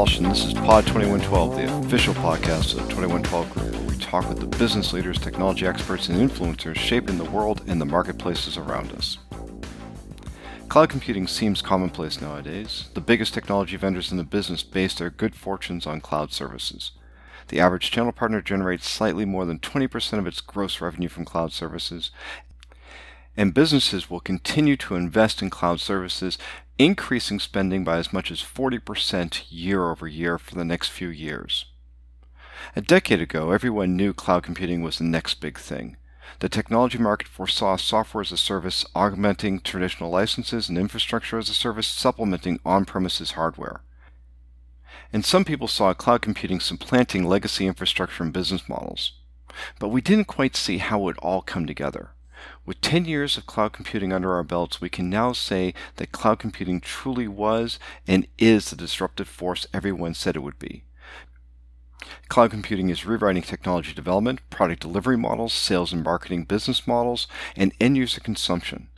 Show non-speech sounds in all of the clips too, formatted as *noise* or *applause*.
Walsh, and this is Pod 2112, the official podcast of the 2112 Group, where we talk with the business leaders, technology experts, and influencers shaping the world and the marketplaces around us. Cloud computing seems commonplace nowadays. The biggest technology vendors in the business base their good fortunes on cloud services. The average channel partner generates slightly more than 20% of its gross revenue from cloud services, and businesses will continue to invest in cloud services increasing spending by as much as 40% year over year for the next few years. A decade ago, everyone knew cloud computing was the next big thing. The technology market foresaw software as a service augmenting traditional licenses and infrastructure as a service supplementing on premises hardware. And some people saw cloud computing supplanting legacy infrastructure and business models. But we didn't quite see how it would all come together. With 10 years of cloud computing under our belts, we can now say that cloud computing truly was and is the disruptive force everyone said it would be. Cloud computing is rewriting technology development, product delivery models, sales and marketing business models, and end user consumption.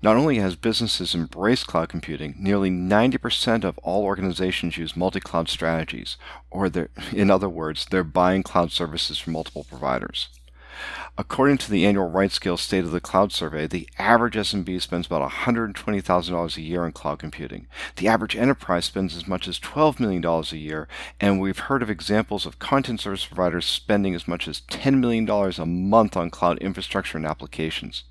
Not only has businesses embraced cloud computing, nearly 90% of all organizations use multi cloud strategies, or in other words, they're buying cloud services from multiple providers. According to the annual RightScale State of the Cloud survey, the average SMB spends about $120,000 a year on cloud computing. The average enterprise spends as much as $12 million a year, and we've heard of examples of content service providers spending as much as $10 million a month on cloud infrastructure and applications.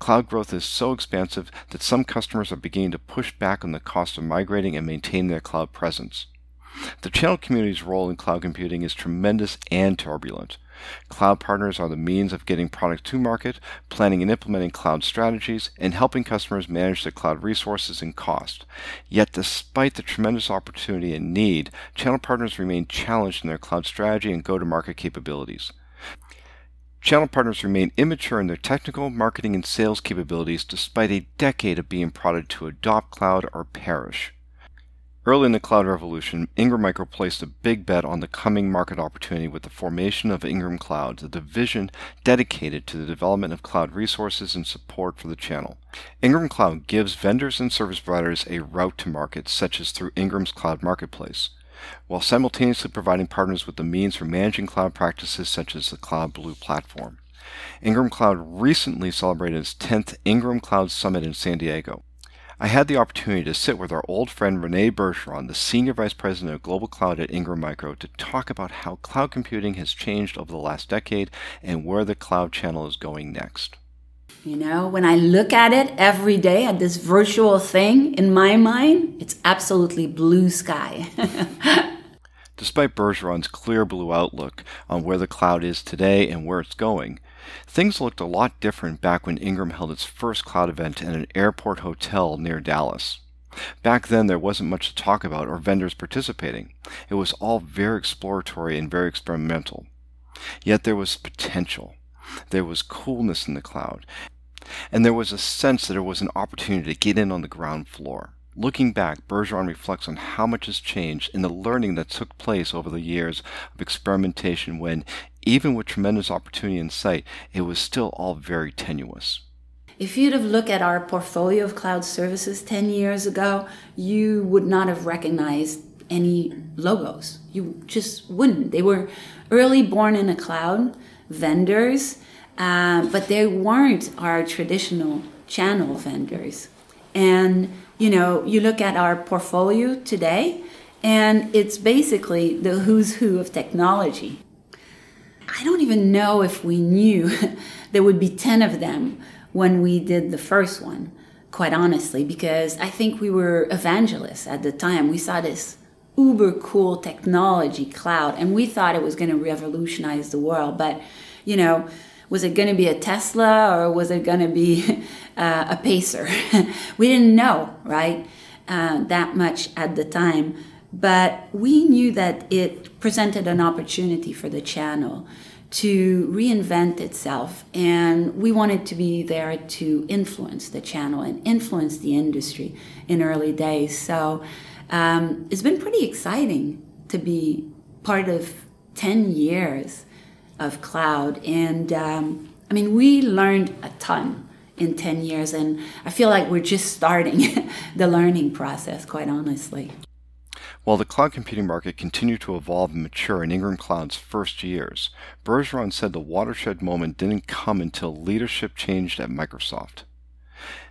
Cloud growth is so expansive that some customers are beginning to push back on the cost of migrating and maintaining their cloud presence. The channel community's role in cloud computing is tremendous and turbulent. Cloud partners are the means of getting products to market, planning and implementing cloud strategies, and helping customers manage their cloud resources and cost. Yet, despite the tremendous opportunity and need, channel partners remain challenged in their cloud strategy and go to market capabilities. Channel partners remain immature in their technical, marketing, and sales capabilities despite a decade of being prodded to adopt cloud or perish. Early in the cloud revolution, Ingram Micro placed a big bet on the coming market opportunity with the formation of Ingram Cloud, the division dedicated to the development of cloud resources and support for the channel. Ingram Cloud gives vendors and service providers a route to market, such as through Ingram's Cloud Marketplace, while simultaneously providing partners with the means for managing cloud practices such as the Cloud Blue platform. Ingram Cloud recently celebrated its 10th Ingram Cloud Summit in San Diego. I had the opportunity to sit with our old friend Renee Bergeron, the Senior Vice President of Global Cloud at Ingram Micro, to talk about how cloud computing has changed over the last decade and where the cloud channel is going next. You know, when I look at it every day at this virtual thing, in my mind, it's absolutely blue sky. *laughs* Despite Bergeron's clear blue outlook on where the cloud is today and where it's going, Things looked a lot different back when Ingram held its first cloud event at an airport hotel near Dallas. Back then, there wasn't much to talk about or vendors participating. It was all very exploratory and very experimental. Yet there was potential. There was coolness in the cloud. And there was a sense that there was an opportunity to get in on the ground floor. Looking back, Bergeron reflects on how much has changed in the learning that took place over the years of experimentation when, even with tremendous opportunity in sight, it was still all very tenuous. If you'd have looked at our portfolio of cloud services 10 years ago, you would not have recognized any logos. You just wouldn't. They were early born in a cloud vendors, uh, but they weren't our traditional channel vendors. And you know, you look at our portfolio today, and it's basically the who's who of technology. I don't even know if we knew *laughs* there would be 10 of them when we did the first one, quite honestly, because I think we were evangelists at the time. We saw this uber cool technology cloud, and we thought it was going to revolutionize the world. But, you know, was it going to be a Tesla or was it going to be *laughs* uh, a Pacer? *laughs* we didn't know, right? Uh, that much at the time. But we knew that it presented an opportunity for the channel to reinvent itself. And we wanted to be there to influence the channel and influence the industry in early days. So um, it's been pretty exciting to be part of 10 years of cloud. And um, I mean, we learned a ton in 10 years, and I feel like we're just starting *laughs* the learning process, quite honestly. While the cloud computing market continued to evolve and mature in Ingram Cloud's first years, Bergeron said the watershed moment didn't come until leadership changed at Microsoft.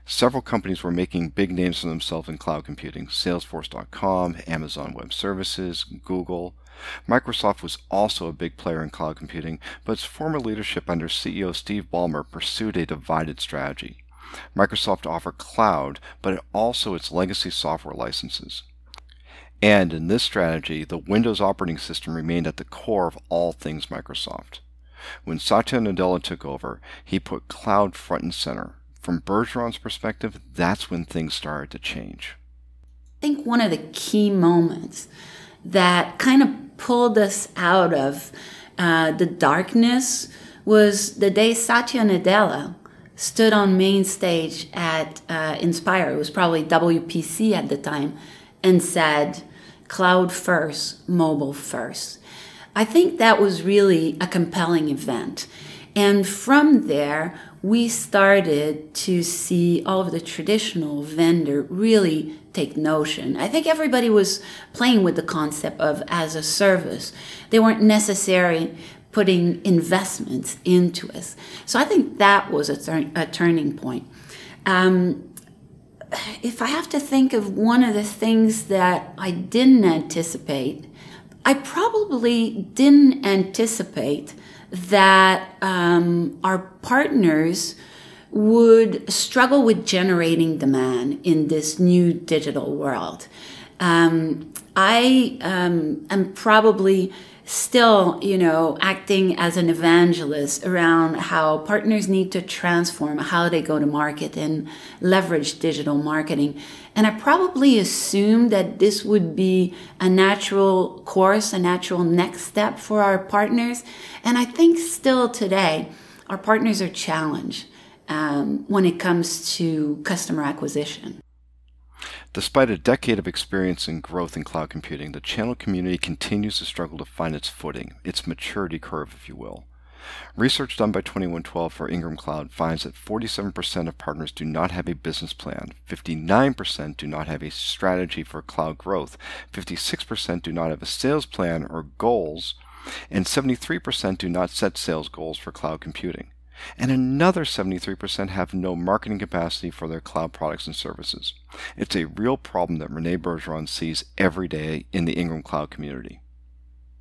Several companies were making big names for themselves in cloud computing Salesforce.com, Amazon Web Services, Google. Microsoft was also a big player in cloud computing, but its former leadership under CEO Steve Ballmer pursued a divided strategy. Microsoft offered cloud, but also its legacy software licenses. And in this strategy, the Windows operating system remained at the core of all things Microsoft. When Satya Nadella took over, he put cloud front and center, from Bergeron's perspective, that's when things started to change. I think one of the key moments that kind of pulled us out of uh, the darkness was the day Satya Nadella stood on main stage at uh, Inspire. It was probably WPC at the time, and said, "Cloud first, mobile first. I think that was really a compelling event, and from there we started to see all of the traditional vendor really take notion. I think everybody was playing with the concept of as a service. They weren't necessarily putting investments into us. So I think that was a, a turning point. Um, if I have to think of one of the things that I didn't anticipate, I probably didn't anticipate that um, our partners would struggle with generating demand in this new digital world. Um, I um, am probably still, you know, acting as an evangelist around how partners need to transform how they go to market and leverage digital marketing. And I probably assumed that this would be a natural course, a natural next step for our partners. And I think still today, our partners are challenged um, when it comes to customer acquisition. Despite a decade of experience and growth in cloud computing, the channel community continues to struggle to find its footing, its maturity curve, if you will. Research done by 2112 for Ingram Cloud finds that 47% of partners do not have a business plan, 59% do not have a strategy for cloud growth, 56% do not have a sales plan or goals, and 73% do not set sales goals for cloud computing and another 73% have no marketing capacity for their cloud products and services. It's a real problem that Renee Bergeron sees every day in the Ingram Cloud community.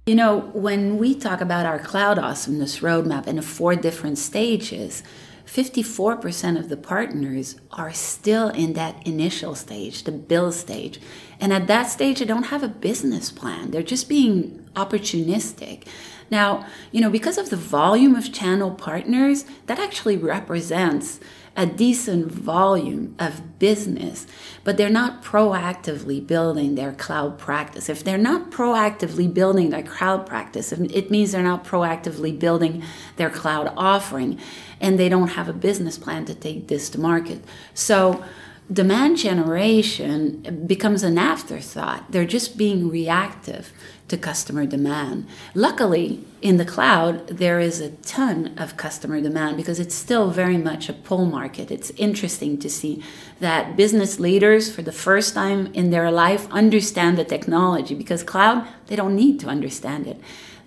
You know, when we talk about our cloud awesomeness roadmap in four different stages, 54% of the partners are still in that initial stage, the build stage. And at that stage, they don't have a business plan. They're just being opportunistic. Now, you know, because of the volume of channel partners, that actually represents a decent volume of business, but they're not proactively building their cloud practice. If they're not proactively building their cloud practice, it means they're not proactively building their cloud offering and they don't have a business plan to take this to market. So, demand generation becomes an afterthought. They're just being reactive to customer demand. Luckily, in the cloud, there is a ton of customer demand because it's still very much a pull market. It's interesting to see that business leaders, for the first time in their life, understand the technology because cloud, they don't need to understand it.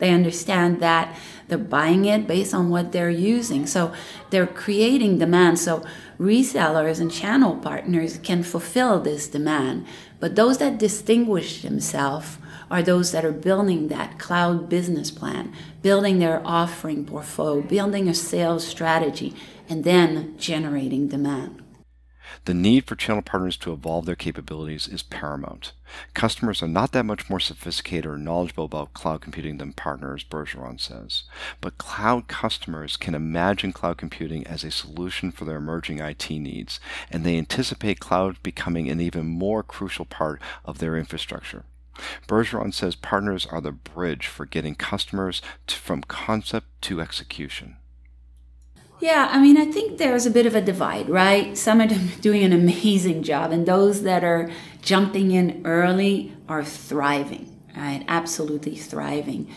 They understand that they're buying it based on what they're using. So they're creating demand. So resellers and channel partners can fulfill this demand. But those that distinguish themselves are those that are building that cloud business plan, building their offering portfolio, building a sales strategy, and then generating demand. The need for channel partners to evolve their capabilities is paramount. Customers are not that much more sophisticated or knowledgeable about cloud computing than partners, Bergeron says. But cloud customers can imagine cloud computing as a solution for their emerging IT needs, and they anticipate cloud becoming an even more crucial part of their infrastructure. Bergeron says partners are the bridge for getting customers to, from concept to execution. Yeah, I mean, I think there's a bit of a divide, right? Some are *laughs* doing an amazing job, and those that are jumping in early are thriving, right? Absolutely thriving.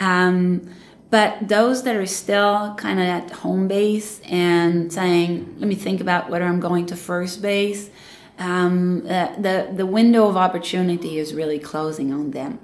Um, but those that are still kind of at home base and saying, let me think about whether I'm going to first base, um, uh, the, the window of opportunity is really closing on them.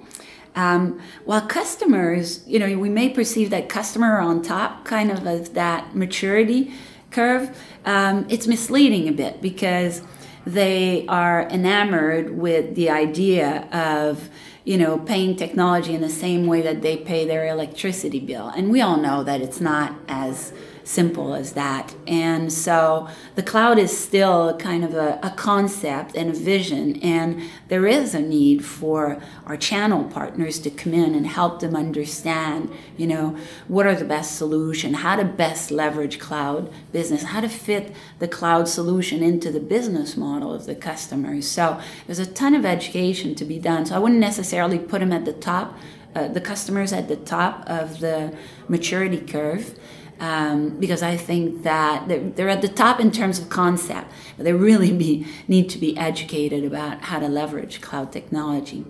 Um, while customers, you know, we may perceive that customer on top kind of of that maturity curve, um, it's misleading a bit because they are enamored with the idea of you know paying technology in the same way that they pay their electricity bill. And we all know that it's not as simple as that. And so the cloud is still kind of a, a, concept and a vision, and there is a need for our channel partners to come in and help them understand, you know, what are the best solution, how to best leverage cloud business, how to fit the cloud solution into the business model of the customers. So there's a ton of education to be done. So I wouldn't necessarily put them at the top. Uh, the customers at the top of the maturity curve um, because I think that they're, they're, at the top in terms of concept, but they really be, need to be educated about how to leverage cloud technology.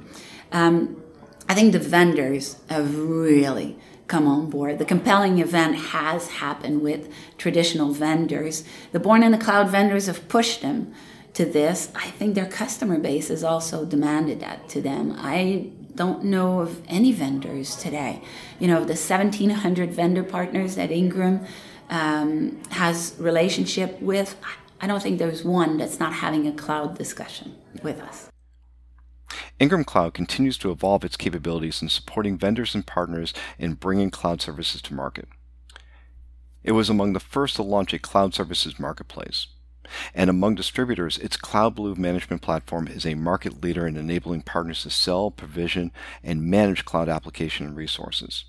Um, I think the vendors have really come on board. The compelling event has happened with traditional vendors. The Born in the Cloud vendors have pushed them to this. I think their customer base has also demanded that to them. I don't know of any vendors today. You know, the 1,700 vendor partners that Ingram um, has relationship with, I don't think there's one that's not having a cloud discussion with us. Ingram Cloud continues to evolve its capabilities in supporting vendors and partners in bringing cloud services to market. It was among the first to launch a cloud services marketplace. And among distributors, its CloudBlue management platform is a market leader in enabling partners to sell, provision, and manage cloud application and resources.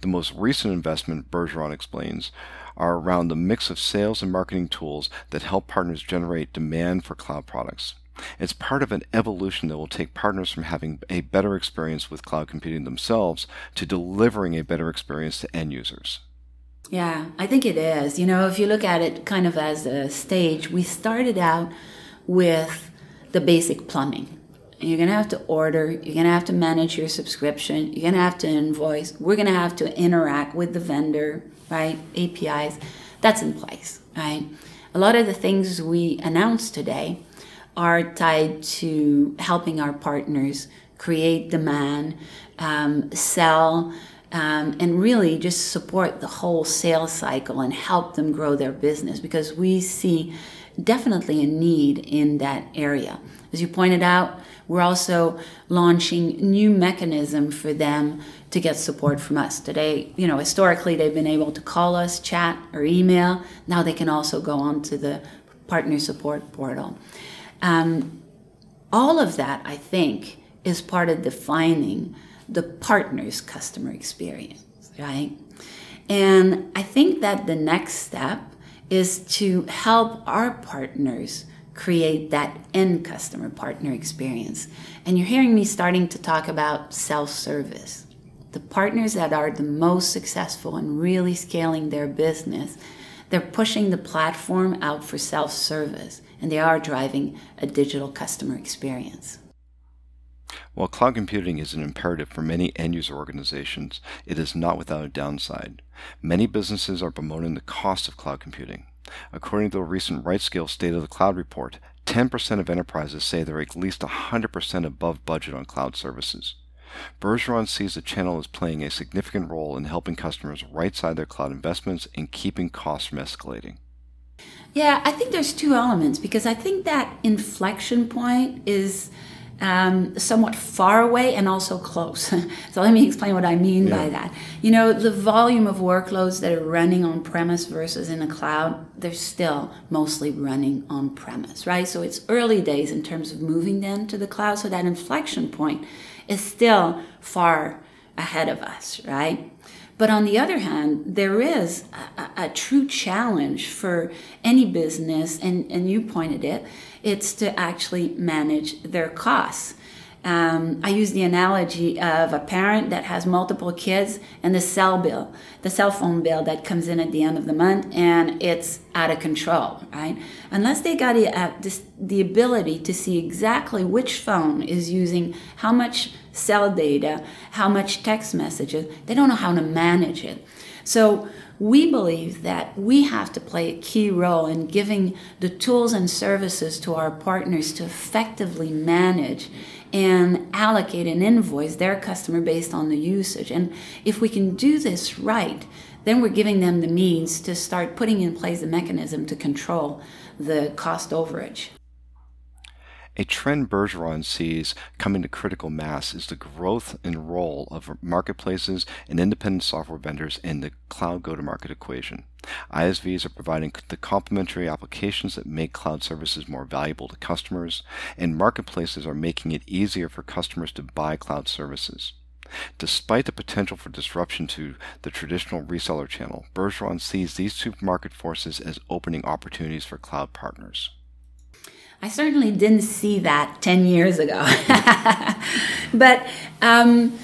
The most recent investment, Bergeron explains, are around the mix of sales and marketing tools that help partners generate demand for cloud products. It's part of an evolution that will take partners from having a better experience with cloud computing themselves to delivering a better experience to end users. Yeah, I think it is. You know, if you look at it kind of as a stage, we started out with the basic plumbing. You're going to have to order, you're going to have to manage your subscription, you're going to have to invoice, we're going to have to interact with the vendor, right? APIs. That's in place, right? A lot of the things we announced today are tied to helping our partners create demand, um, sell, um, and really just support the whole sales cycle and help them grow their business because we see definitely a need in that area. As you pointed out, we're also launching new mechanism for them to get support from us. Today, you know, historically they've been able to call us, chat, or email. Now they can also go on to the partner support portal. Um, all of that, I think, is part of defining the partner's customer experience, right? And I think that the next step is to help our partners create that end customer partner experience. And you're hearing me starting to talk about self service. The partners that are the most successful in really scaling their business, they're pushing the platform out for self service and they are driving a digital customer experience. While cloud computing is an imperative for many end user organizations, it is not without a downside. Many businesses are bemoaning the cost of cloud computing. According to the recent RightScale State of the Cloud report, 10% of enterprises say they're at least 100% above budget on cloud services. Bergeron sees the channel as playing a significant role in helping customers right-size their cloud investments and keeping costs from escalating. Yeah, I think there's two elements because I think that inflection point is um, somewhat far away and also close. *laughs* so let me explain what I mean yeah. by that. You know, the volume of workloads that are running on premise versus in the cloud, they're still mostly running on premise, right? So it's early days in terms of moving them to the cloud. So that inflection point is still far ahead of us, right? But on the other hand, there is a, a, true challenge for any business, and, and you pointed it, it's to actually manage their costs. Um, I use the analogy of a parent that has multiple kids and the cell bill, the cell phone bill that comes in at the end of the month, and it's out of control, right? Unless they got the, uh, this, the ability to see exactly which phone is using how much cell data, how much text messages, they don't know how to manage it. So we believe that we have to play a key role in giving the tools and services to our partners to effectively manage and allocate and invoice their customer based on the usage. And if we can do this right, then we're giving them the means to start putting in place a mechanism to control the cost overage. A trend Bergeron sees coming to critical mass is the growth and role of marketplaces and independent software vendors in the cloud go to market equation. ISVs are providing the complementary applications that make cloud services more valuable to customers, and marketplaces are making it easier for customers to buy cloud services. Despite the potential for disruption to the traditional reseller channel, Bergeron sees these two market forces as opening opportunities for cloud partners. I certainly didn't see that 10 years ago. *laughs* but um,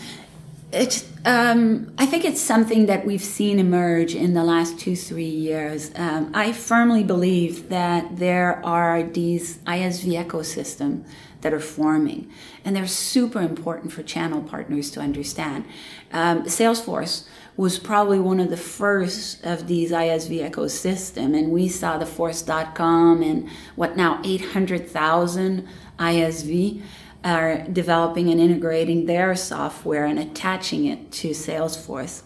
it's, um, I think it's something that we've seen emerge in the last two, three years. Um, I firmly believe that there are these ISV ecosystems that are forming, and they're super important for channel partners to understand. Um, Salesforce was probably one of the first of these ISV ecosystem, and we saw the Force.com and what now 800,000 ISV are developing and integrating their software and attaching it to Salesforce.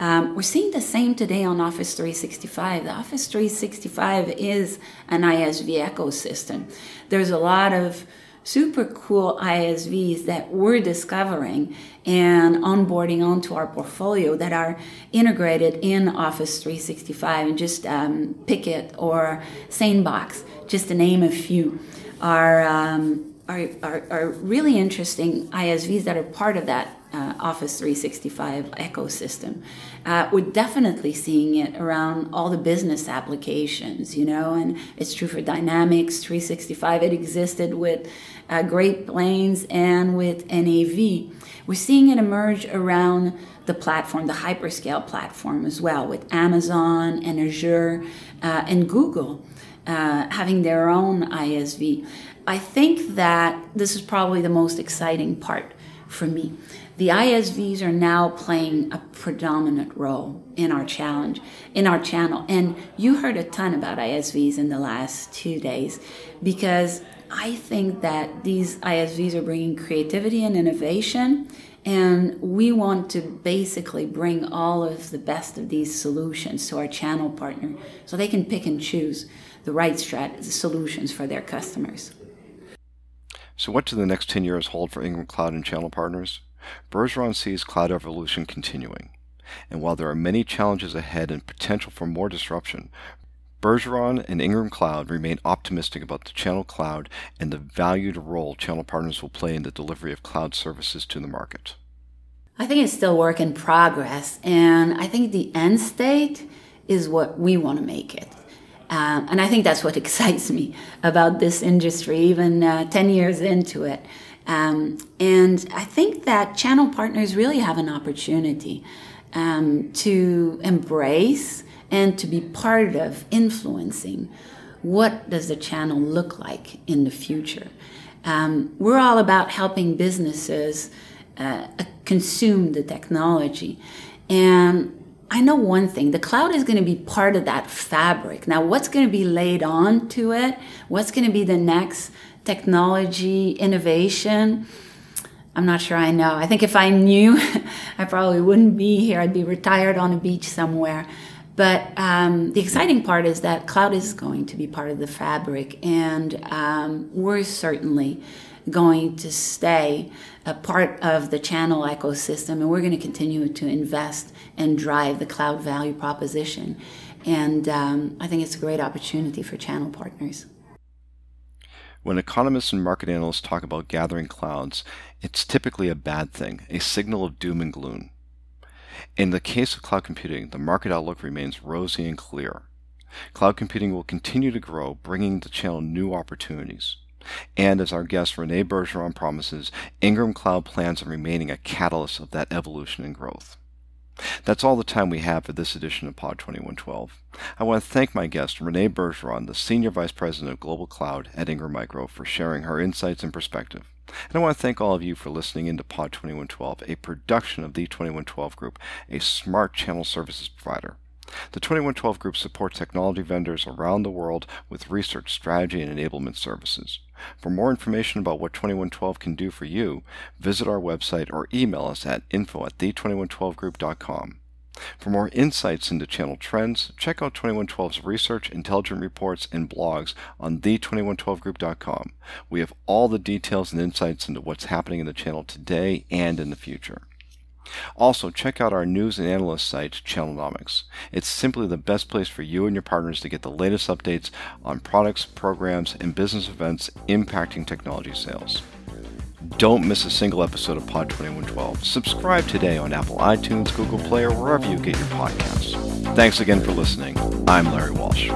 Um, we're seeing the same today on Office 365. The Office 365 is an ISV ecosystem. There's a lot of super cool ISVs that we're discovering and onboarding onto our portfolio that are integrated in Office 365 and just um, Pickit or SaneBox, just to name a few, are, um, are, are, are, really interesting ISVs that are part of that uh, Office 365 ecosystem. Uh, we're definitely seeing it around all the business applications, you know, and it's true for Dynamics 365. It existed with uh, Great Plains and with NAV. We're seeing it emerge around the platform, the hyperscale platform as well, with Amazon and Azure uh, and Google uh, having their own ISV. I think that this is probably the most exciting part for me the ISVs are now playing a predominant role in our challenge, in our channel. And you heard a ton about ISVs in the last two days because I think that these ISVs are bringing creativity and innovation. And we want to basically bring all of the best of these solutions to our channel partner so they can pick and choose the right strat- solutions for their customers. So, what do the next 10 years hold for Ingram Cloud and channel partners? Bergeron sees cloud evolution continuing. And while there are many challenges ahead and potential for more disruption, Bergeron and Ingram Cloud remain optimistic about the channel cloud and the valued role channel partners will play in the delivery of cloud services to the market. I think it's still work in progress, and I think the end state is what we want to make it. Um, and I think that's what *laughs* excites me about this industry, even uh, 10 years into it. Um, and I think that channel partners really have an opportunity um, to embrace and to be part of influencing what does the channel look like in the future. Um, we're all about helping businesses uh, consume the technology. And I know one thing the cloud is going to be part of that fabric. Now, what's going to be laid on to it? What's going to be the next technology innovation. I'm not sure I know. I think if I knew, *laughs* I probably wouldn't be here. I'd be retired on a beach somewhere. But um, the exciting part is that cloud is going to be part of the fabric, and um, we're certainly going to stay a part of the channel ecosystem, and we're going to continue to invest and drive the cloud value proposition. And um, I think it's a great opportunity for channel partners. When economists and market analysts talk about gathering clouds, it's typically a bad thing, a signal of doom and gloom. In the case of cloud computing, the market outlook remains rosy and clear. Cloud computing will continue to grow, bringing the channel new opportunities. And as our guest Renee Bergeron promises, Ingram Cloud plans on remaining a catalyst of that evolution and growth. That's all the time we have for this edition of Pod 2112. I want to thank my guest, Renee Bergeron, the Senior Vice President of Global Cloud at Ingram Micro, for sharing her insights and perspective. And I want to thank all of you for listening into Pod 2112, a production of the 2112 Group, a smart channel services provider. The 2112 Group supports technology vendors around the world with research, strategy, and enablement services. For more information about what 2112 can do for you, visit our website or email us at info at the2112group.com. For more insights into channel trends, check out 2112's research, intelligent reports, and blogs on the2112group.com. We have all the details and insights into what's happening in the channel today and in the future. Also, check out our news and analyst site, Channelnomics. It's simply the best place for you and your partners to get the latest updates on products, programs, and business events impacting technology sales. Don't miss a single episode of Pod 2112. Subscribe today on Apple iTunes, Google Play, or wherever you get your podcasts. Thanks again for listening. I'm Larry Walsh.